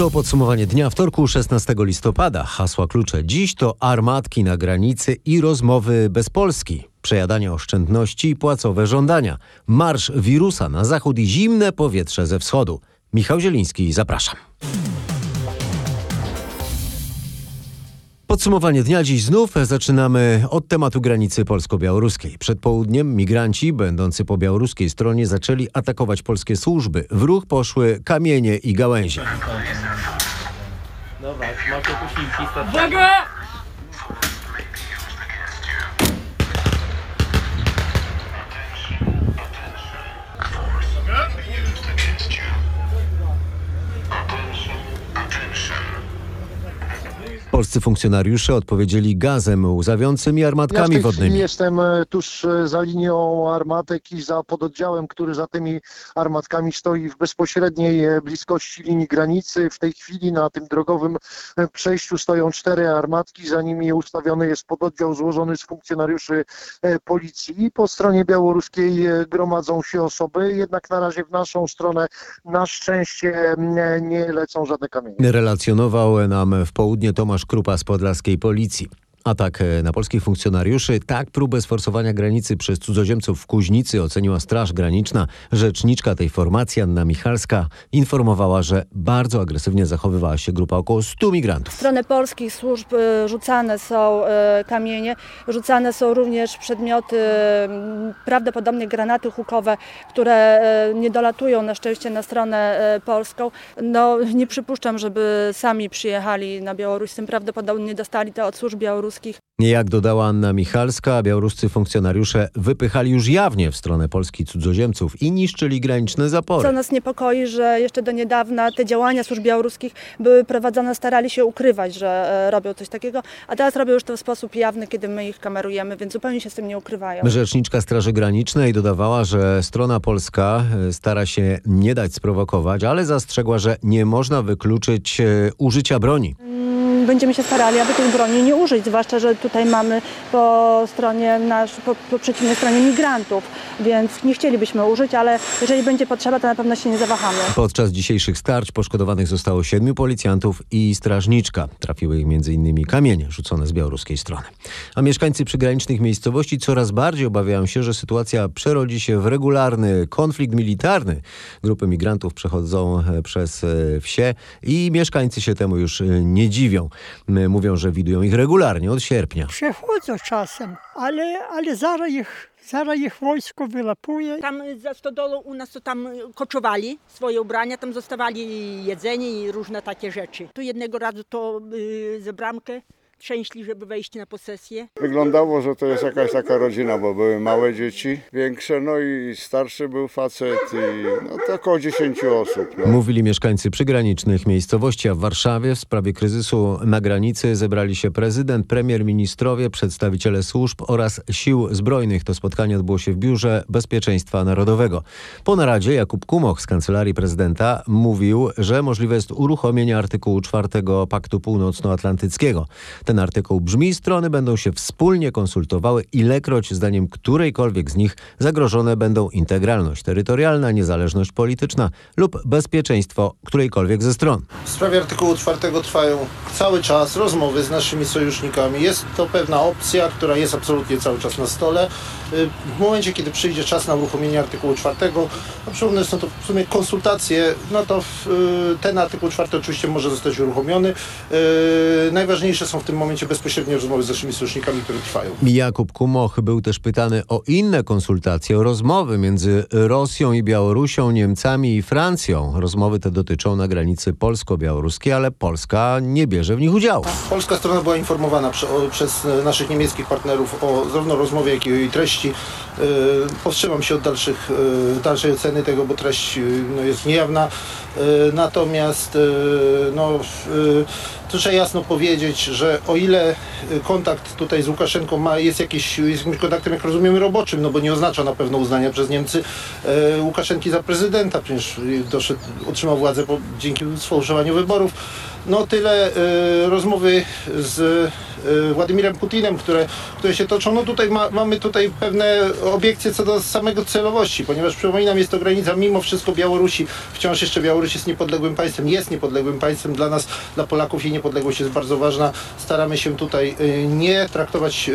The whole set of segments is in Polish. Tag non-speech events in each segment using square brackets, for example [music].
To podsumowanie dnia wtorku 16 listopada. Hasła klucze dziś to armatki na granicy i rozmowy bez Polski. Przejadanie oszczędności i płacowe żądania. Marsz wirusa na zachód i zimne powietrze ze wschodu. Michał Zieliński, zapraszam. Podsumowanie dnia dziś znów zaczynamy od tematu granicy polsko-białoruskiej. Przed południem migranci będący po białoruskiej stronie zaczęli atakować polskie służby. W ruch poszły kamienie i gałęzie. Dobra, macie tu silki. Uwaga! Polscy funkcjonariusze odpowiedzieli gazem łzawiącym i Ja w armatkami tej wodnymi. jestem e, tuż e, za linią armatek i za pododdziałem, który za tymi armatkami stoi w bezpośredniej e, bliskości linii granicy. W tej chwili na tym drogowym przejściu stoją cztery armatki, za nimi ustawiony jest pododdział złożony z funkcjonariuszy policji. Po stronie białoruskiej gromadzą się osoby, jednak na razie w naszą stronę na szczęście nie lecą żadne kamienie. Relacjonował nam w południe Tomasz Krupa z podlaskiej policji. Atak e, na polskich funkcjonariuszy, tak próbę sforsowania granicy przez cudzoziemców w Kuźnicy oceniła Straż Graniczna. Rzeczniczka tej formacji, Anna Michalska, informowała, że bardzo agresywnie zachowywała się grupa około 100 migrantów. W stronę polskich służb e, rzucane są e, kamienie, rzucane są również przedmioty, prawdopodobnie granaty hukowe, które nie dolatują na szczęście na stronę polską. No, nie przypuszczam, żeby sami przyjechali na Białoruś, tym prawdopodobnie dostali to od służb białoruskich. Jak dodała Anna Michalska, białoruscy funkcjonariusze wypychali już jawnie w stronę Polski cudzoziemców i niszczyli graniczne Co zapory. nas niepokoi, że jeszcze do niedawna te działania służb białoruskich były prowadzone, starali się ukrywać, że e, robią coś takiego, a teraz robią już to w sposób jawny, kiedy my ich kamerujemy, więc zupełnie się z tym nie ukrywają. Rzeczniczka Straży Granicznej dodawała, że strona polska e, stara się nie dać sprowokować, ale zastrzegła, że nie można wykluczyć e, użycia broni. Będziemy się starali, aby tej broni nie użyć, zwłaszcza, że tutaj mamy po stronie nasz, po, po przeciwnej stronie migrantów, więc nie chcielibyśmy użyć, ale jeżeli będzie potrzeba, to na pewno się nie zawahamy. Podczas dzisiejszych starć poszkodowanych zostało siedmiu policjantów i strażniczka. Trafiły ich m.in. kamienie rzucone z białoruskiej strony. A mieszkańcy przygranicznych miejscowości coraz bardziej obawiają się, że sytuacja przerodzi się w regularny konflikt militarny. Grupy migrantów przechodzą e, przez e, wsie i mieszkańcy się temu już e, nie dziwią. Mówią, że widują ich regularnie od sierpnia. Przechodzą czasem, ale, ale zaraz ich, zaraz ich wojsko wylapuje. Tam za stodolą u nas to tam koczowali swoje ubrania, tam zostawali jedzenie i różne takie rzeczy. Tu jednego razu to y, za bramkę trzęśli, żeby wejść na posesję. Wyglądało, że to jest jakaś taka rodzina, bo były małe dzieci, większe, no i starszy był facet i no to około 10 osób. No. Mówili mieszkańcy przygranicznych miejscowości, a w Warszawie w sprawie kryzysu na granicy zebrali się prezydent, premier, ministrowie, przedstawiciele służb oraz sił zbrojnych. To spotkanie odbyło się w Biurze Bezpieczeństwa Narodowego. Po naradzie Jakub Kumoch z Kancelarii Prezydenta mówił, że możliwe jest uruchomienie artykułu 4 Paktu Północnoatlantyckiego. Ten artykuł brzmi, strony będą się wspólnie konsultowały, ilekroć zdaniem którejkolwiek z nich zagrożone będą integralność terytorialna, niezależność polityczna lub bezpieczeństwo którejkolwiek ze stron. W sprawie artykułu 4 trwają cały czas rozmowy z naszymi sojusznikami. Jest to pewna opcja, która jest absolutnie cały czas na stole. W momencie, kiedy przyjdzie czas na uruchomienie artykułu 4, no przypomnę, są to w sumie konsultacje, no to y, ten artykuł 4 oczywiście może zostać uruchomiony. Y, Najważniejsze są w tym momencie bezpośrednie rozmowy z naszymi sojusznikami, które trwają. Jakub Kumoch był też pytany o inne konsultacje, o rozmowy między Rosją i Białorusią, Niemcami i Francją. Rozmowy te dotyczą na granicy polsko-białoruskiej, ale Polska nie bierze w nich udziału. Polska strona była informowana prze, o, przez e, naszych niemieckich partnerów o zarówno rozmowie, jak i o jej treści. E, powstrzymam się od dalszych, e, dalszej oceny tego, bo treść e, no, jest niejawna. Natomiast no, trzeba jasno powiedzieć, że o ile y, kontakt tutaj z Łukaszenką ma, jest, jakiś, jest jakimś kontaktem, jak roboczym, no bo nie oznacza na pewno uznania przez Niemcy e, Łukaszenki za prezydenta, przecież doszedł, otrzymał władzę po, dzięki sfałszowaniu wyborów. No tyle e, rozmowy z Władimirem Putinem, które, które się toczą. No tutaj ma, mamy tutaj pewne obiekcje co do samego celowości, ponieważ przypominam, jest to granica mimo wszystko Białorusi. Wciąż jeszcze Białoruś jest niepodległym państwem, jest niepodległym państwem. Dla nas, dla Polaków jej niepodległość jest bardzo ważna. Staramy się tutaj e, nie traktować, e,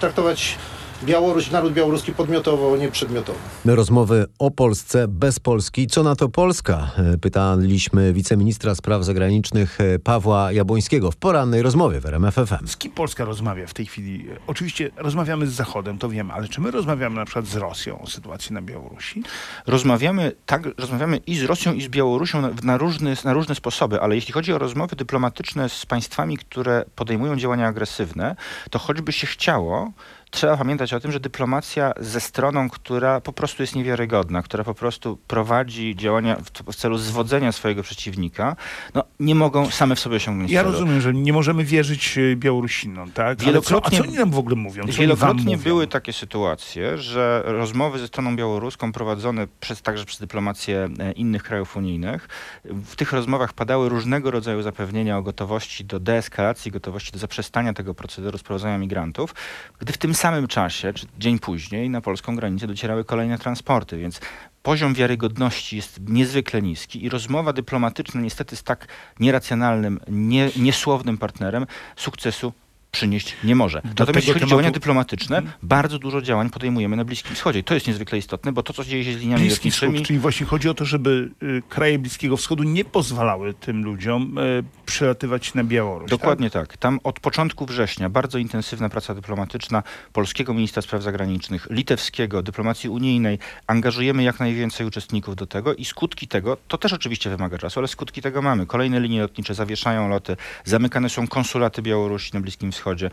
traktować Białoruś, naród białoruski podmiotowo, nie przedmiotowo. Rozmowy o Polsce bez Polski. Co na to Polska? E, Pytaliśmy wiceministra spraw zagranicznych e, Pawła Jabłońskiego w porannej rozmowie w RMF FM. Z kim Polska rozmawia w tej chwili? Oczywiście rozmawiamy z Zachodem, to wiem, ale czy my rozmawiamy na przykład z Rosją o sytuacji na Białorusi? Rozmawiamy, tak, rozmawiamy i z Rosją, i z Białorusią na, na, różne, na różne sposoby, ale jeśli chodzi o rozmowy dyplomatyczne z państwami, które podejmują działania agresywne, to choćby się chciało, trzeba pamiętać o tym, że dyplomacja ze stroną, która po prostu jest niewiarygodna, która po prostu prowadzi działania w, w celu zwodzenia swojego przeciwnika, no, nie mogą same w sobie osiągnąć Ja celu. rozumiem, że nie możemy wierzyć e, Białorusinom, tak? Wielokrotnie- co, a co oni nam w ogóle mówią? Co Wielokrotnie mówią? były takie sytuacje, że rozmowy ze stroną białoruską prowadzone przez, także przez dyplomację e, innych krajów unijnych, w tych rozmowach padały różnego rodzaju zapewnienia o gotowości do deeskalacji, gotowości do zaprzestania tego procederu sprowadzania migrantów, gdy w tym samym czasie, czy dzień później, na polską granicę docierały kolejne transporty, więc poziom wiarygodności jest niezwykle niski i rozmowa dyplomatyczna niestety z tak nieracjonalnym, nie, niesłownym partnerem sukcesu przynieść nie może. Natomiast tego jeśli chodzi o działania dyplomatyczne, bardzo dużo działań podejmujemy na Bliskim Wschodzie. To jest niezwykle istotne, bo to, co dzieje się z liniami Bliski Wschód, lotniczymi... czyli właśnie chodzi o to, żeby y, kraje Bliskiego Wschodu nie pozwalały tym ludziom y, przelatywać na Białoruś. Dokładnie tak. Tam od początku września bardzo intensywna praca dyplomatyczna polskiego ministra spraw zagranicznych, litewskiego, dyplomacji unijnej. Angażujemy jak najwięcej uczestników do tego i skutki tego, to też oczywiście wymaga czasu, ale skutki tego mamy. Kolejne linie lotnicze zawieszają loty, zamykane są konsulaty Białorusi na Bliskim Wschodzie wschodzie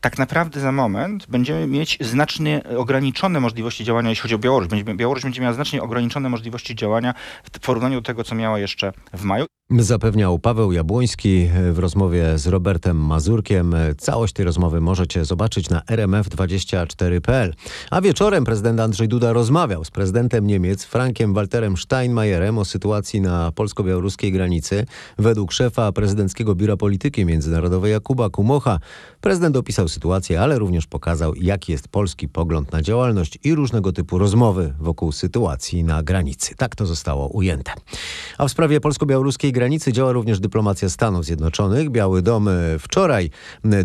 tak naprawdę za moment będziemy mieć znacznie ograniczone możliwości działania, jeśli chodzi o Białoruś. Będzie, Białoruś będzie miała znacznie ograniczone możliwości działania w porównaniu do tego, co miała jeszcze w maju. Zapewniał Paweł Jabłoński w rozmowie z Robertem Mazurkiem. Całość tej rozmowy możecie zobaczyć na rmf24.pl. A wieczorem prezydent Andrzej Duda rozmawiał z prezydentem Niemiec Frankiem Walterem Steinmeierem o sytuacji na polsko-białoruskiej granicy. Według szefa prezydenckiego Biura Polityki Międzynarodowej Jakuba Kumocha prezydent opisał sytuację, ale również pokazał, jaki jest polski pogląd na działalność i różnego typu rozmowy wokół sytuacji na granicy. Tak to zostało ujęte. A w sprawie polsko-białoruskiej granicy działa również dyplomacja Stanów Zjednoczonych. Biały Dom e, wczoraj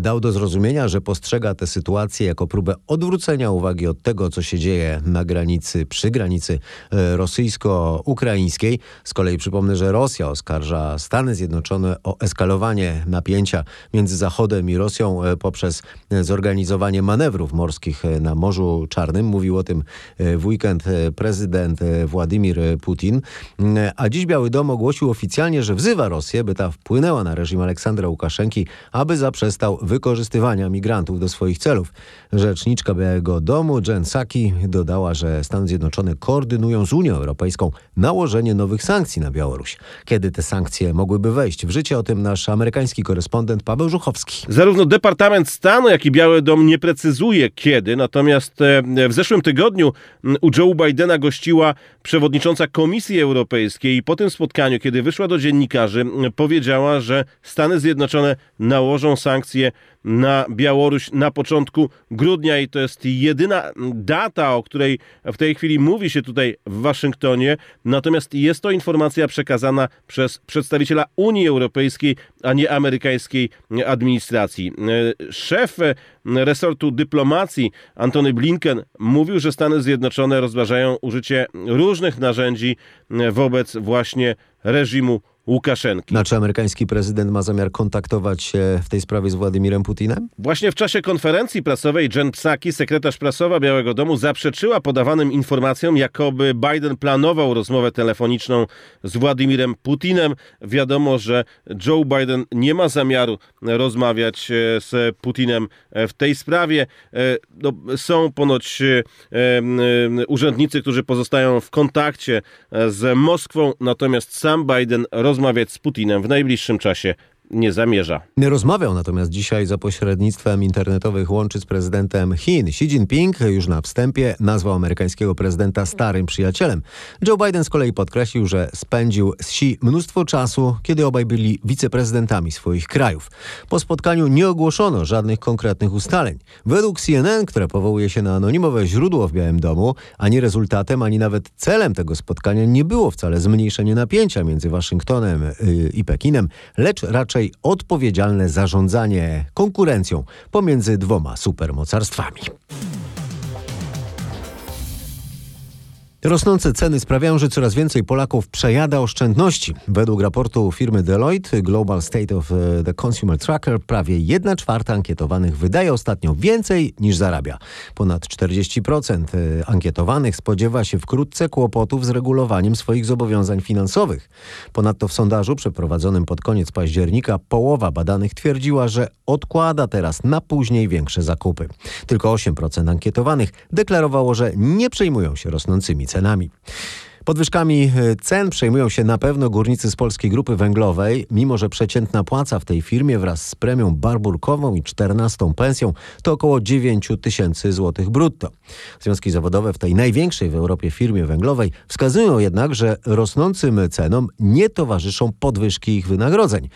dał do zrozumienia, że postrzega tę sytuację jako próbę odwrócenia uwagi od tego, co się dzieje na granicy, przy granicy e, rosyjsko-ukraińskiej. Z kolei przypomnę, że Rosja oskarża Stany Zjednoczone o eskalowanie napięcia między Zachodem i Rosją e, poprzez zorganizowanie manewrów morskich e, na Morzu Czarnym. Mówił o tym e, w weekend e, prezydent Władimir Putin. Mm, A dziś Biały Dom ogłosił oficjalnie, że wzywa Rosję, by ta wpłynęła na reżim Aleksandra Łukaszenki, aby zaprzestał wykorzystywania migrantów do swoich celów. Rzeczniczka Białego Domu Jen Psaki dodała, że Stany Zjednoczone koordynują z Unią Europejską nałożenie nowych sankcji na Białoruś. Kiedy te sankcje mogłyby wejść w życie, o tym nasz amerykański korespondent Paweł Żuchowski. Zarówno Departament Stanu, jak i Biały Dom nie precyzuje kiedy, natomiast e, w zeszłym tygodniu m, u Joe Bidena gościła przewodnicząca Komisji Europejskiej i po tym spotkaniu, kiedy wyszła do dziennikarzy, m, powiedziała, że Stany Zjednoczone nałożą sankcje na Białoruś na początku grudnia i to jest jedyna data, o której w tej chwili mówi się tutaj w Waszyngtonie. Natomiast jest to informacja przekazana przez przedstawiciela Unii Europejskiej, a nie amerykańskiej administracji. Szef resortu dyplomacji Antony Blinken mówił, że Stany Zjednoczone rozważają użycie różnych narzędzi wobec właśnie reżimu Łukaszenki. Na czy amerykański prezydent ma zamiar kontaktować się w tej sprawie z Władimirem Putinem? Właśnie w czasie konferencji prasowej Jen Psaki, sekretarz prasowa Białego Domu, zaprzeczyła podawanym informacjom, jakoby Biden planował rozmowę telefoniczną z Władimirem Putinem. Wiadomo, że Joe Biden nie ma zamiaru rozmawiać e, z Putinem e, w tej sprawie. E, No, są ponoć urzędnicy, którzy pozostają w kontakcie z Moskwą, natomiast sam Biden rozmawiać z Putinem w najbliższym czasie nie zamierza. Rozmawiał natomiast dzisiaj za pośrednictwem internetowych łączy z prezydentem Chin. Xi Jinping już na wstępie nazwał amerykańskiego prezydenta starym przyjacielem. Joe Biden z kolei podkreślił, że spędził z Xi mnóstwo czasu, kiedy obaj byli wiceprezydentami swoich krajów. Po spotkaniu nie ogłoszono żadnych konkretnych ustaleń. Według CNN, które powołuje się na anonimowe źródło w Białym Domu, ani rezultatem, ani nawet celem tego spotkania nie było wcale zmniejszenie napięcia między Waszyngtonem yy, i Pekinem, lecz raczej odpowiedzialne zarządzanie konkurencją pomiędzy dwoma supermocarstwami. Rosnące ceny sprawiają, że coraz więcej Polaków przejada oszczędności. Według raportu firmy Deloitte Global State of the Consumer Tracker prawie 1 czwarta ankietowanych wydaje ostatnio więcej niż zarabia. Ponad 40% ankietowanych spodziewa się wkrótce kłopotów z regulowaniem swoich zobowiązań finansowych. Ponadto w sondażu przeprowadzonym pod koniec października połowa badanych twierdziła, że odkłada teraz na później większe zakupy. Tylko 8% ankietowanych deklarowało, że nie przejmują się rosnącymi cenami. Podwyżkami cen przejmują się na pewno górnicy z Polskiej Grupy Węglowej, mimo że przeciętna płaca w tej firmie wraz z premią barburkową i 14 pensją to około 9 tysięcy złotych brutto. Związki zawodowe w tej największej w Europie firmie węglowej wskazują jednak, że rosnącym cenom nie towarzyszą podwyżki ich wynagrodzeń.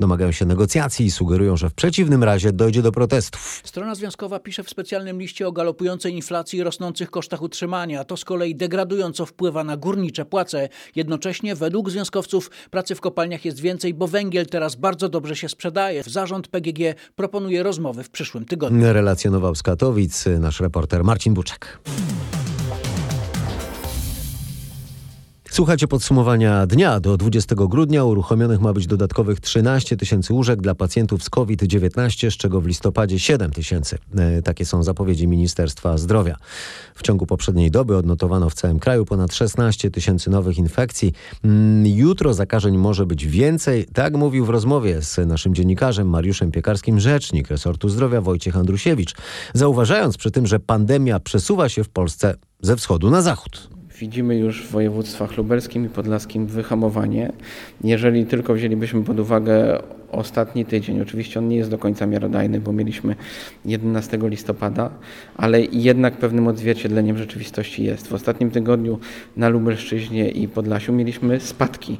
Domagają się negocjacji i sugerują, że w przeciwnym razie dojdzie do protestów. Strona związkowa pisze w specjalnym liście o galopującej inflacji i rosnących kosztach utrzymania. To z kolei degradująco wpływa na górnicze płace. Jednocześnie według związkowców pracy w kopalniach jest więcej, bo węgiel teraz bardzo dobrze się sprzedaje. Zarząd PGG proponuje rozmowy w przyszłym tygodniu. Relacjonował z Katowic nasz reporter Marcin Buczek. Słuchajcie podsumowania dnia. Do 20 grudnia uruchomionych ma być dodatkowych 13 tysięcy łóżek dla pacjentów z COVID-19, z czego w listopadzie 7 tysięcy. Takie są zapowiedzi Ministerstwa Zdrowia. W ciągu poprzedniej doby odnotowano w całym kraju ponad 16 tysięcy nowych infekcji. Jutro zakażeń może być więcej. Tak mówił w rozmowie z naszym dziennikarzem Mariuszem Piekarskim rzecznik resortu zdrowia Wojciech Andrusiewicz, zauważając przy tym, że pandemia przesuwa się w Polsce ze wschodu na zachód widzimy już w województwach lubelskim i podlaskim wyhamowanie. Jeżeli tylko wzięlibyśmy pod uwagę ostatni tydzień, oczywiście on nie jest do końca miarodajny, bo mieliśmy 11 listopada, ale jednak pewnym odzwierciedleniem rzeczywistości jest. W ostatnim tygodniu na Lubelszczyźnie i Podlasiu mieliśmy spadki.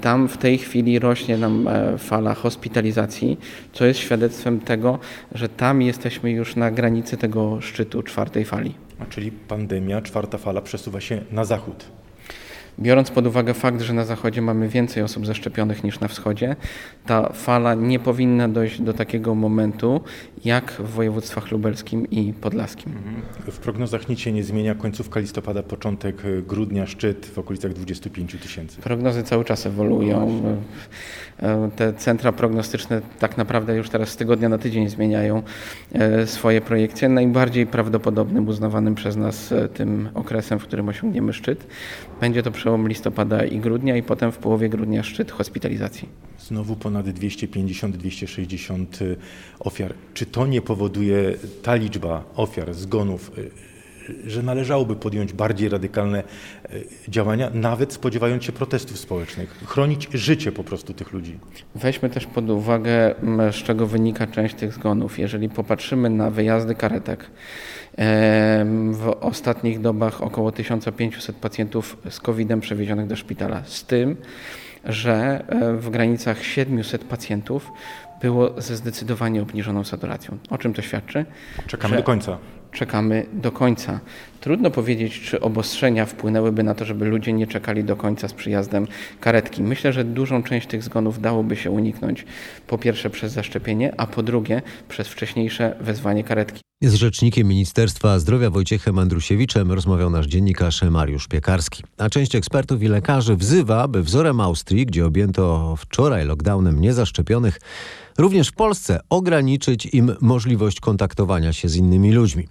Tam w tej chwili rośnie nam fala hospitalizacji, co jest świadectwem tego, że tam jesteśmy już na granicy tego szczytu czwartej fali. Czyli pandemia, czwarta fala przesuwa się na zachód. Biorąc pod uwagę fakt, że na zachodzie mamy więcej osób zaszczepionych niż na wschodzie, ta fala nie powinna dojść do takiego momentu jak w województwach lubelskim i podlaskim. W prognozach nic się nie zmienia. Końcówka listopada, początek grudnia, szczyt w okolicach 25 tysięcy. Prognozy cały czas ewoluują. Te centra prognostyczne tak naprawdę już teraz z tygodnia na tydzień zmieniają swoje projekcje. Najbardziej prawdopodobnym, uznawanym przez nas tym okresem, w którym osiągniemy szczyt, będzie to przełom listopada i grudnia i potem w połowie grudnia szczyt hospitalizacji. Znowu ponad 250-260 ofiar. Czy to nie powoduje ta liczba ofiar, zgonów, że należałoby podjąć bardziej radykalne działania, nawet spodziewając się protestów społecznych, chronić życie po prostu tych ludzi? Weźmy też pod uwagę, z czego wynika część tych zgonów. Jeżeli popatrzymy na wyjazdy karetek, w ostatnich dobach około 1500 pacjentów z COVID-em przewiezionych do szpitala. Z tym, że w granicach 700 pacjentów było ze zdecydowanie obniżoną saturacją. O czym to świadczy? Czekamy do końca. Czekamy do końca. Trudno powiedzieć, czy obostrzenia wpłynęłyby na to, żeby ludzie nie czekali do końca z przyjazdem karetki. Myślę, że dużą część tych zgonów dałoby się uniknąć. Po pierwsze przez zaszczepienie, a po drugie przez wcześniejsze wezwanie karetki. Z rzecznikiem Ministerstwa Zdrowia Wojciechem Andrusiewiczem rozmawiał nasz dziennikarz Mariusz Piekarski. A część ekspertów i lekarzy wzywa, by wzorem Austrii, gdzie objęto wczoraj lockdownem niezaszczepionych, również w Polsce ograniczyć im możliwość kontaktowania się z innymi ludźmi.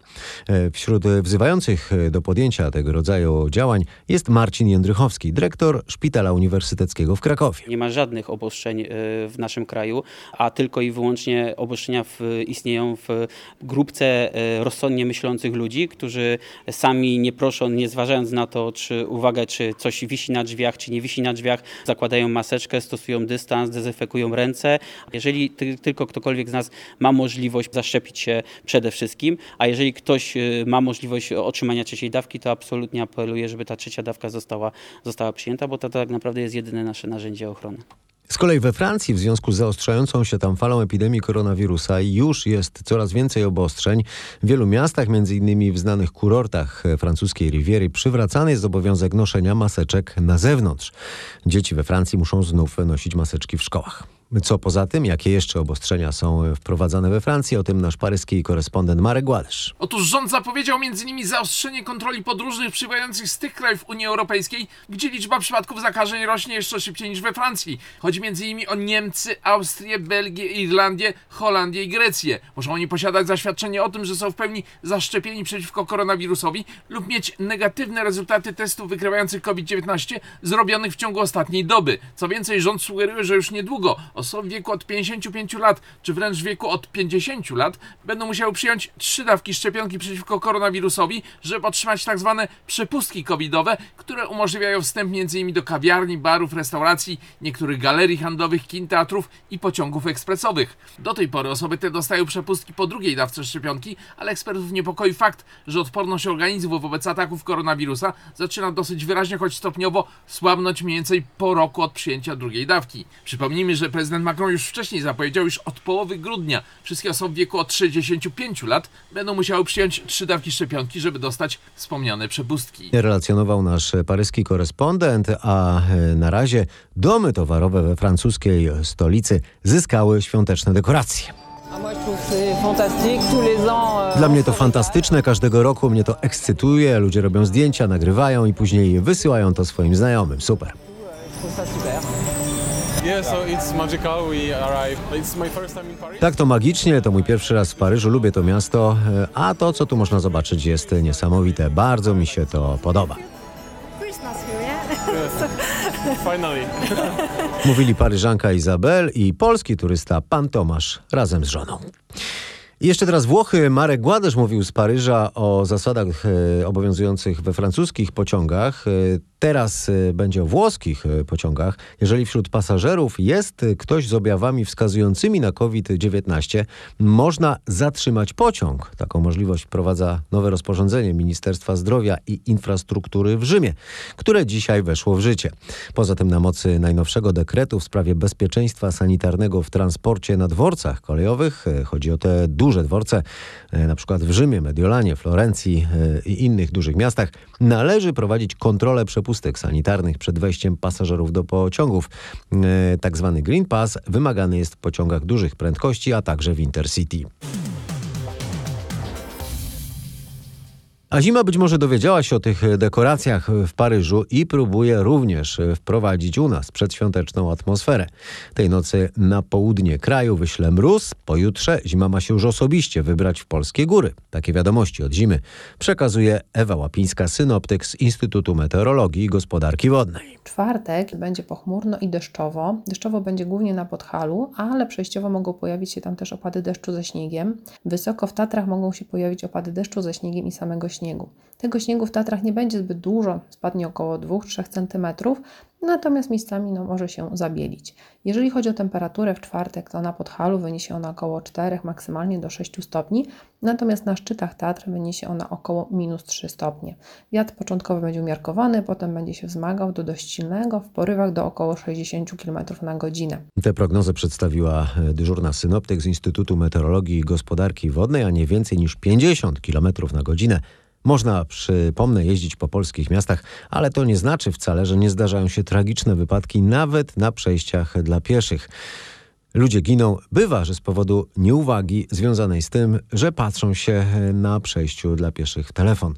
E, Wśród wzywających do podjęcia tego rodzaju działań jest Marcin Jędrychowski, dyrektor Szpitala Uniwersyteckiego w Krakowie. Nie ma żadnych obostrzeń e, w naszym kraju, a tylko i wyłącznie obostrzenia w, istnieją w grupce e, rozsądnie myślących ludzi, którzy sami nie proszą, nie zważając na to, czy uwagę, czy coś wisi na drzwiach, czy nie wisi na drzwiach, zakładają maseczkę, stosują dystans, dezynfekują ręce. Jeżeli ty, tylko ktokolwiek z nas ma możliwość zaszczepić się przede wszystkim, a jeżeli ktoś e, ma możliwość otrzymania trzeciej dawki, to absolutnie apeluję, żeby ta trzecia dawka została, została przyjęta, bo to tak naprawdę jest jedyne nasze narzędzie ochrony. Z kolei we Francji w związku z zaostrzającą się tam falą epidemii koronawirusa już jest coraz więcej obostrzeń. W wielu miastach, innymi w znanych kurortach francuskiej Riviery, przywracany jest obowiązek noszenia maseczek na zewnątrz. Dzieci we Francji muszą znów nosić maseczki w szkołach. Co poza tym, jakie jeszcze obostrzenia są wprowadzane we Francji? O tym nasz paryski korespondent Marek Gładysz. Otóż rząd zapowiedział m.in. zaostrzenie kontroli podróżnych przybywających z tych krajów Unii Europejskiej, gdzie liczba przypadków zakażeń rośnie jeszcze szybciej niż we Francji. Chodzi m.in. o Niemcy, Austrię, Belgię, Irlandię, Holandię i Grecję. Muszą oni posiadać zaświadczenie o tym, że są w pełni zaszczepieni przeciwko koronawirusowi lub mieć negatywne rezultaty testów wykrywających COVID-19 zrobionych w ciągu ostatniej doby. Co więcej, rząd sugeruje, że już niedługo osoby w wieku od 55 lat, czy wręcz w wieku od 50 lat, będą musiały przyjąć trzy dawki szczepionki przeciwko koronawirusowi, żeby otrzymać tak zwane przepustki covidowe, które umożliwiają wstęp m.in. do kawiarni, barów, restauracji, niektórych galerii handlowych, kin, teatrów i pociągów ekspresowych. Do tej pory osoby te dostają przepustki po drugiej dawce szczepionki, ale ekspertów niepokoi fakt, że odporność organizmu wobec ataków koronawirusa zaczyna dosyć wyraźnie, choć stopniowo słabnąć mniej więcej po roku od przyjęcia drugiej dawki. Przypomnijmy, że prezydent prezydent Macron już wcześniej zapowiedział, iż od połowy grudnia wszystkie osoby w wieku od 65 lat będą musiały przyjąć trzy dawki szczepionki, żeby dostać wspomniane przepustki. Relacjonował nasz paryski korespondent, a e, na razie domy towarowe we francuskiej stolicy zyskały świąteczne dekoracje. Dla mnie to fantastyczne, każdego roku mnie to ekscytuje, ludzie robią zdjęcia, nagrywają i później wysyłają to swoim znajomym. Super. Tak to magicznie, to mój pierwszy raz w Paryżu, lubię to miasto, e, a to co tu można zobaczyć jest niesamowite. Bardzo mi się to podoba. [laughs] [laughs] Mówili Paryżanka Izabel i polski turysta pan Tomasz razem z żoną. I jeszcze teraz Włochy. Marek Gładysz mówił z Paryża o zasadach e, obowiązujących we francuskich pociągach. Teraz e, będzie o włoskich e, pociągach. Jeżeli wśród pasażerów jest e, ktoś z objawami wskazującymi na COVID-19, można zatrzymać pociąg. Taką możliwość wprowadza nowe rozporządzenie Ministerstwa Zdrowia i Infrastruktury w Rzymie, które dzisiaj weszło w życie. Poza tym na mocy najnowszego dekretu w sprawie bezpieczeństwa sanitarnego w transporcie na dworcach kolejowych, chodzi o te duże dworce, na przykład w Rzymie, Mediolanie, Florencji i innych dużych miastach, należy prowadzić kontrolę przepustek sanitarnych przed wejściem pasażerów do pociągów. Tak zwany Green Pass wymagany jest w pociągach dużych prędkości, a także w Intercity. A zima być może dowiedziała się o tych dekoracjach w Paryżu i próbuje również wprowadzić u nas przedświąteczną atmosferę. Tej nocy na południe kraju wyśle mróz. Pojutrze zima ma się już osobiście wybrać w polskie góry. Takie wiadomości od zimy przekazuje Ewa Łapińska, synoptyk z Instytutu Meteorologii i Gospodarki Wodnej. czwartek będzie pochmurno i deszczowo. Deszczowo będzie głównie na Podhalu, ale przejściowo mogą pojawić się tam też opady deszczu ze śniegiem. Wysoko w Tatrach mogą się pojawić opady deszczu ze śniegiem i samego śniegu. Tego śniegu w Tatrach nie będzie zbyt dużo, spadnie około 2-3 cm, natomiast miejscami no, może się zabielić. Jeżeli chodzi o temperaturę w czwartek, to na Podhalu wyniesie ona około 4, maksymalnie do 6 stopni, natomiast na szczytach Tatr wyniesie ona około minus 3 stopnie. Wiatr początkowo będzie umiarkowany, potem będzie się wzmagał do dość silnego, w porywach do około 60 km na godzinę. Tę prognozę przedstawiła dyżurna synoptyk z Instytutu Meteorologii i Gospodarki Wodnej, a nie więcej niż 50 km na godzinę. Można, przypomnę, jeździć po polskich miastach, ale to nie znaczy wcale, że nie zdarzają się tragiczne wypadki nawet na przejściach dla pieszych. Ludzie giną, bywa, że z powodu nieuwagi związanej z tym, że patrzą się na przejściu dla pieszych w telefon.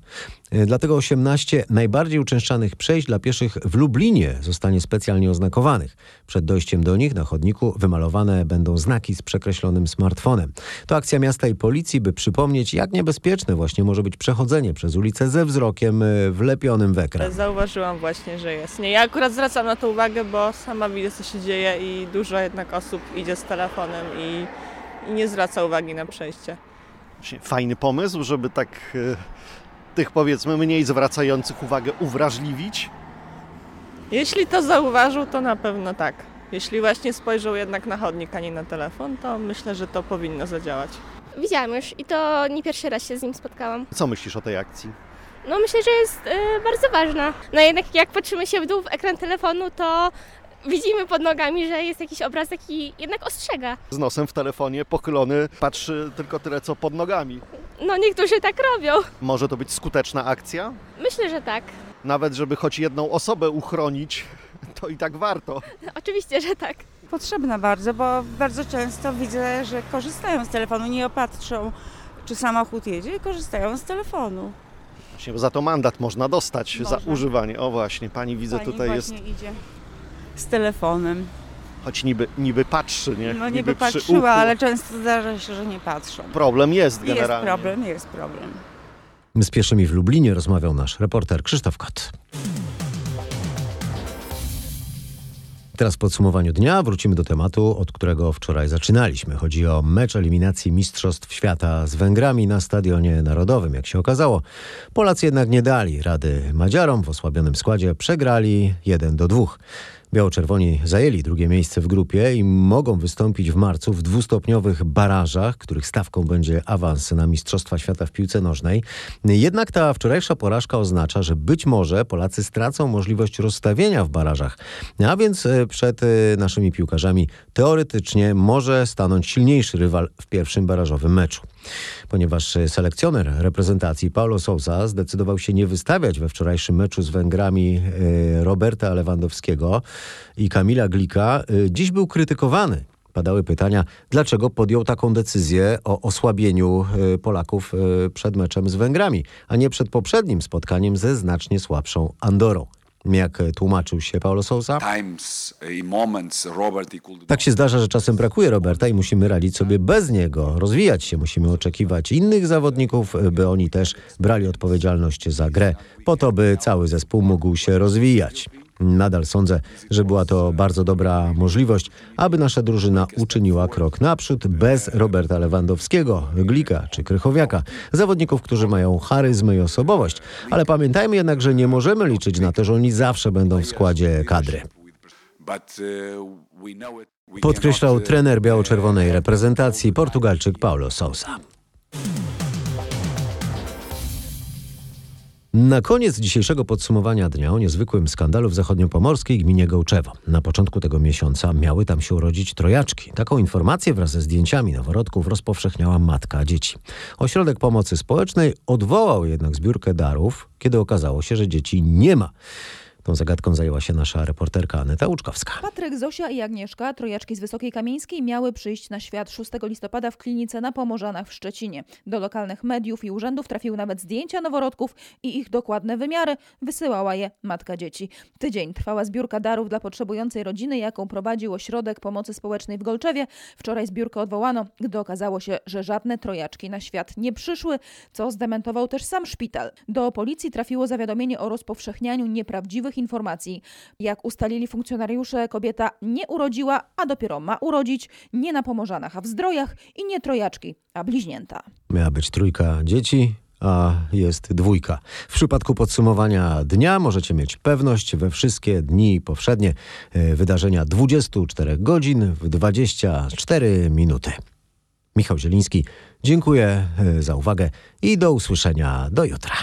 E, Dlatego 18 najbardziej uczęszczanych przejść dla pieszych w Lublinie zostanie specjalnie oznakowanych. Przed dojściem do nich na chodniku wymalowane będą znaki z przekreślonym smartfonem. To akcja miasta i policji, by przypomnieć, jak niebezpieczne właśnie może być przechodzenie przez ulicę ze wzrokiem e, wlepionym w ekran. Zauważyłam właśnie, że jest. Nie, ja akurat zwracam na to uwagę, bo sama widzę, co się dzieje i dużo jednak osób idzie z telefonem i, i nie zwraca uwagi na przejście. Fajny pomysł, żeby tak e, tych powiedzmy mniej zwracających uwagę uwrażliwić. Jeśli to zauważył, to na pewno tak. Jeśli właśnie spojrzał jednak na chodnik, a nie na telefon, to myślę, że to powinno zadziałać. Widziałam już i to nie pierwszy raz się z nim spotkałam. Co myślisz o tej akcji? No myślę, że jest y, bardzo ważna. No jednak jak patrzymy się w dół w ekran telefonu, to widzimy pod nogami, że jest jakiś obrazek i jednak ostrzega. Z nosem w telefonie, pochylony, patrzy tylko tyle co pod nogami. No niektórzy tak robią. Może to być skuteczna akcja? Myślę, że tak. Nawet żeby choć jedną osobę uchronić, [laughs] to i tak warto. [laughs] Oczywiście, że tak. Potrzebna bardzo, bo bardzo często widzę, że korzystają z telefonu, nie opatrzą, czy samochód jedzie, korzystają z telefonu. Właśnie za to mandat można dostać za Można. używanie. O właśnie, pani widzę Pani tutaj jest, właśnie idzie z telefonem. Choć niby, niby patrzy, nie? No niby przy patrzyła, uchu. ale często zdarza się, że nie patrzą. Problem jest Jest generalnie. problem, jest problem. Z pieszymi w Lublinie rozmawiał nasz reporter Krzysztof Kot. Teraz w podsumowaniu dnia wrócimy do tematu, od którego wczoraj zaczynaliśmy. Chodzi o mecz eliminacji Mistrzostw Świata z Węgrami na Stadionie Narodowym. Jak się okazało, Polacy jednak nie dali rady Madziarom. W osłabionym składzie przegrali 1 do 2. Biało-czerwoni zajęli drugie miejsce w grupie i mogą wystąpić w marcu w dwustopniowych barażach, których stawką będzie awans na Mistrzostwa Świata w piłce nożnej. Jednak ta wczorajsza porażka oznacza, że być może Polacy stracą możliwość rozstawienia w barażach. A więc e, przed e, naszymi piłkarzami teoretycznie może stanąć silniejszy rywal w pierwszym barażowym meczu. Ponieważ e, selekcjoner reprezentacji Paulo Sousa zdecydował się nie wystawiać we wczorajszym meczu z Węgrami Roberta Lewandowskiego i Kamila Glika, e, dziś był krytykowany. Padały pytania, dlaczego podjął taką decyzję o osłabieniu e, Polaków e, przed meczem z Węgrami, a nie przed poprzednim spotkaniem ze znacznie słabszą Andorą. Jak tłumaczył się Paulo Sousa? Tak się zdarza, że czasem brakuje Roberta i musimy radzić sobie bez niego, rozwijać się. Musimy oczekiwać innych zawodników, by oni też brali odpowiedzialność za grę, po to, by cały zespół mógł się rozwijać. Nadal sądzę, że była to bardzo dobra możliwość, aby nasza drużyna uczyniła krok naprzód bez Roberta Lewandowskiego, Glika czy Krychowiaka. Zawodników, którzy mają charyzmę i osobowość. Ale pamiętajmy jednak, że nie możemy liczyć na to, że oni zawsze będą w składzie kadry. Podkreślał trener biało-czerwonej reprezentacji Portugalczyk Paulo Sousa. Na koniec dzisiejszego podsumowania dnia o niezwykłym skandalu w zachodniopomorskiej gminie Gołczewo. Na początku tego miesiąca miały tam się urodzić trojaczki. Taką informację wraz ze zdjęciami noworodków rozpowszechniała matka dzieci. Ośrodek Pomocy Społecznej odwołał jednak zbiórkę darów, kiedy okazało się, że dzieci nie ma. Tą zagadką zajęła się nasza reporterka Aneta Łuczkowska. Patryk, Zosia i Agnieszka, trojaczki z Wysokiej Kamieńskiej, miały przyjść na świat 6 listopada w klinice na Pomorzanach w Szczecinie. Do lokalnych mediów i urzędów trafiły nawet zdjęcia noworodków i ich dokładne wymiary. Wysyłała je matka dzieci. Tydzień trwała zbiórka darów dla potrzebującej rodziny, jaką prowadził Ośrodek Pomocy Społecznej w Golczewie. Wczoraj zbiórkę odwołano, gdy okazało się, że żadne trojaczki na świat nie przyszły, co zdementował też sam szpital. Do policji trafiło zawiadomienie o rozpowszechnianiu nieprawdziwych informacji. Jak ustalili funkcjonariusze, kobieta nie urodziła, a dopiero ma urodzić, nie na Pomorzanach, a w Zdrojach i nie trojaczki, a bliźnięta. Miała być trójka dzieci, a jest dwójka. W przypadku podsumowania dnia możecie mieć pewność we wszystkie dni powszednie e, wydarzenia 24 godzin w 24 minuty. Michał Zieliński, dziękuję e, za uwagę i do usłyszenia do jutra.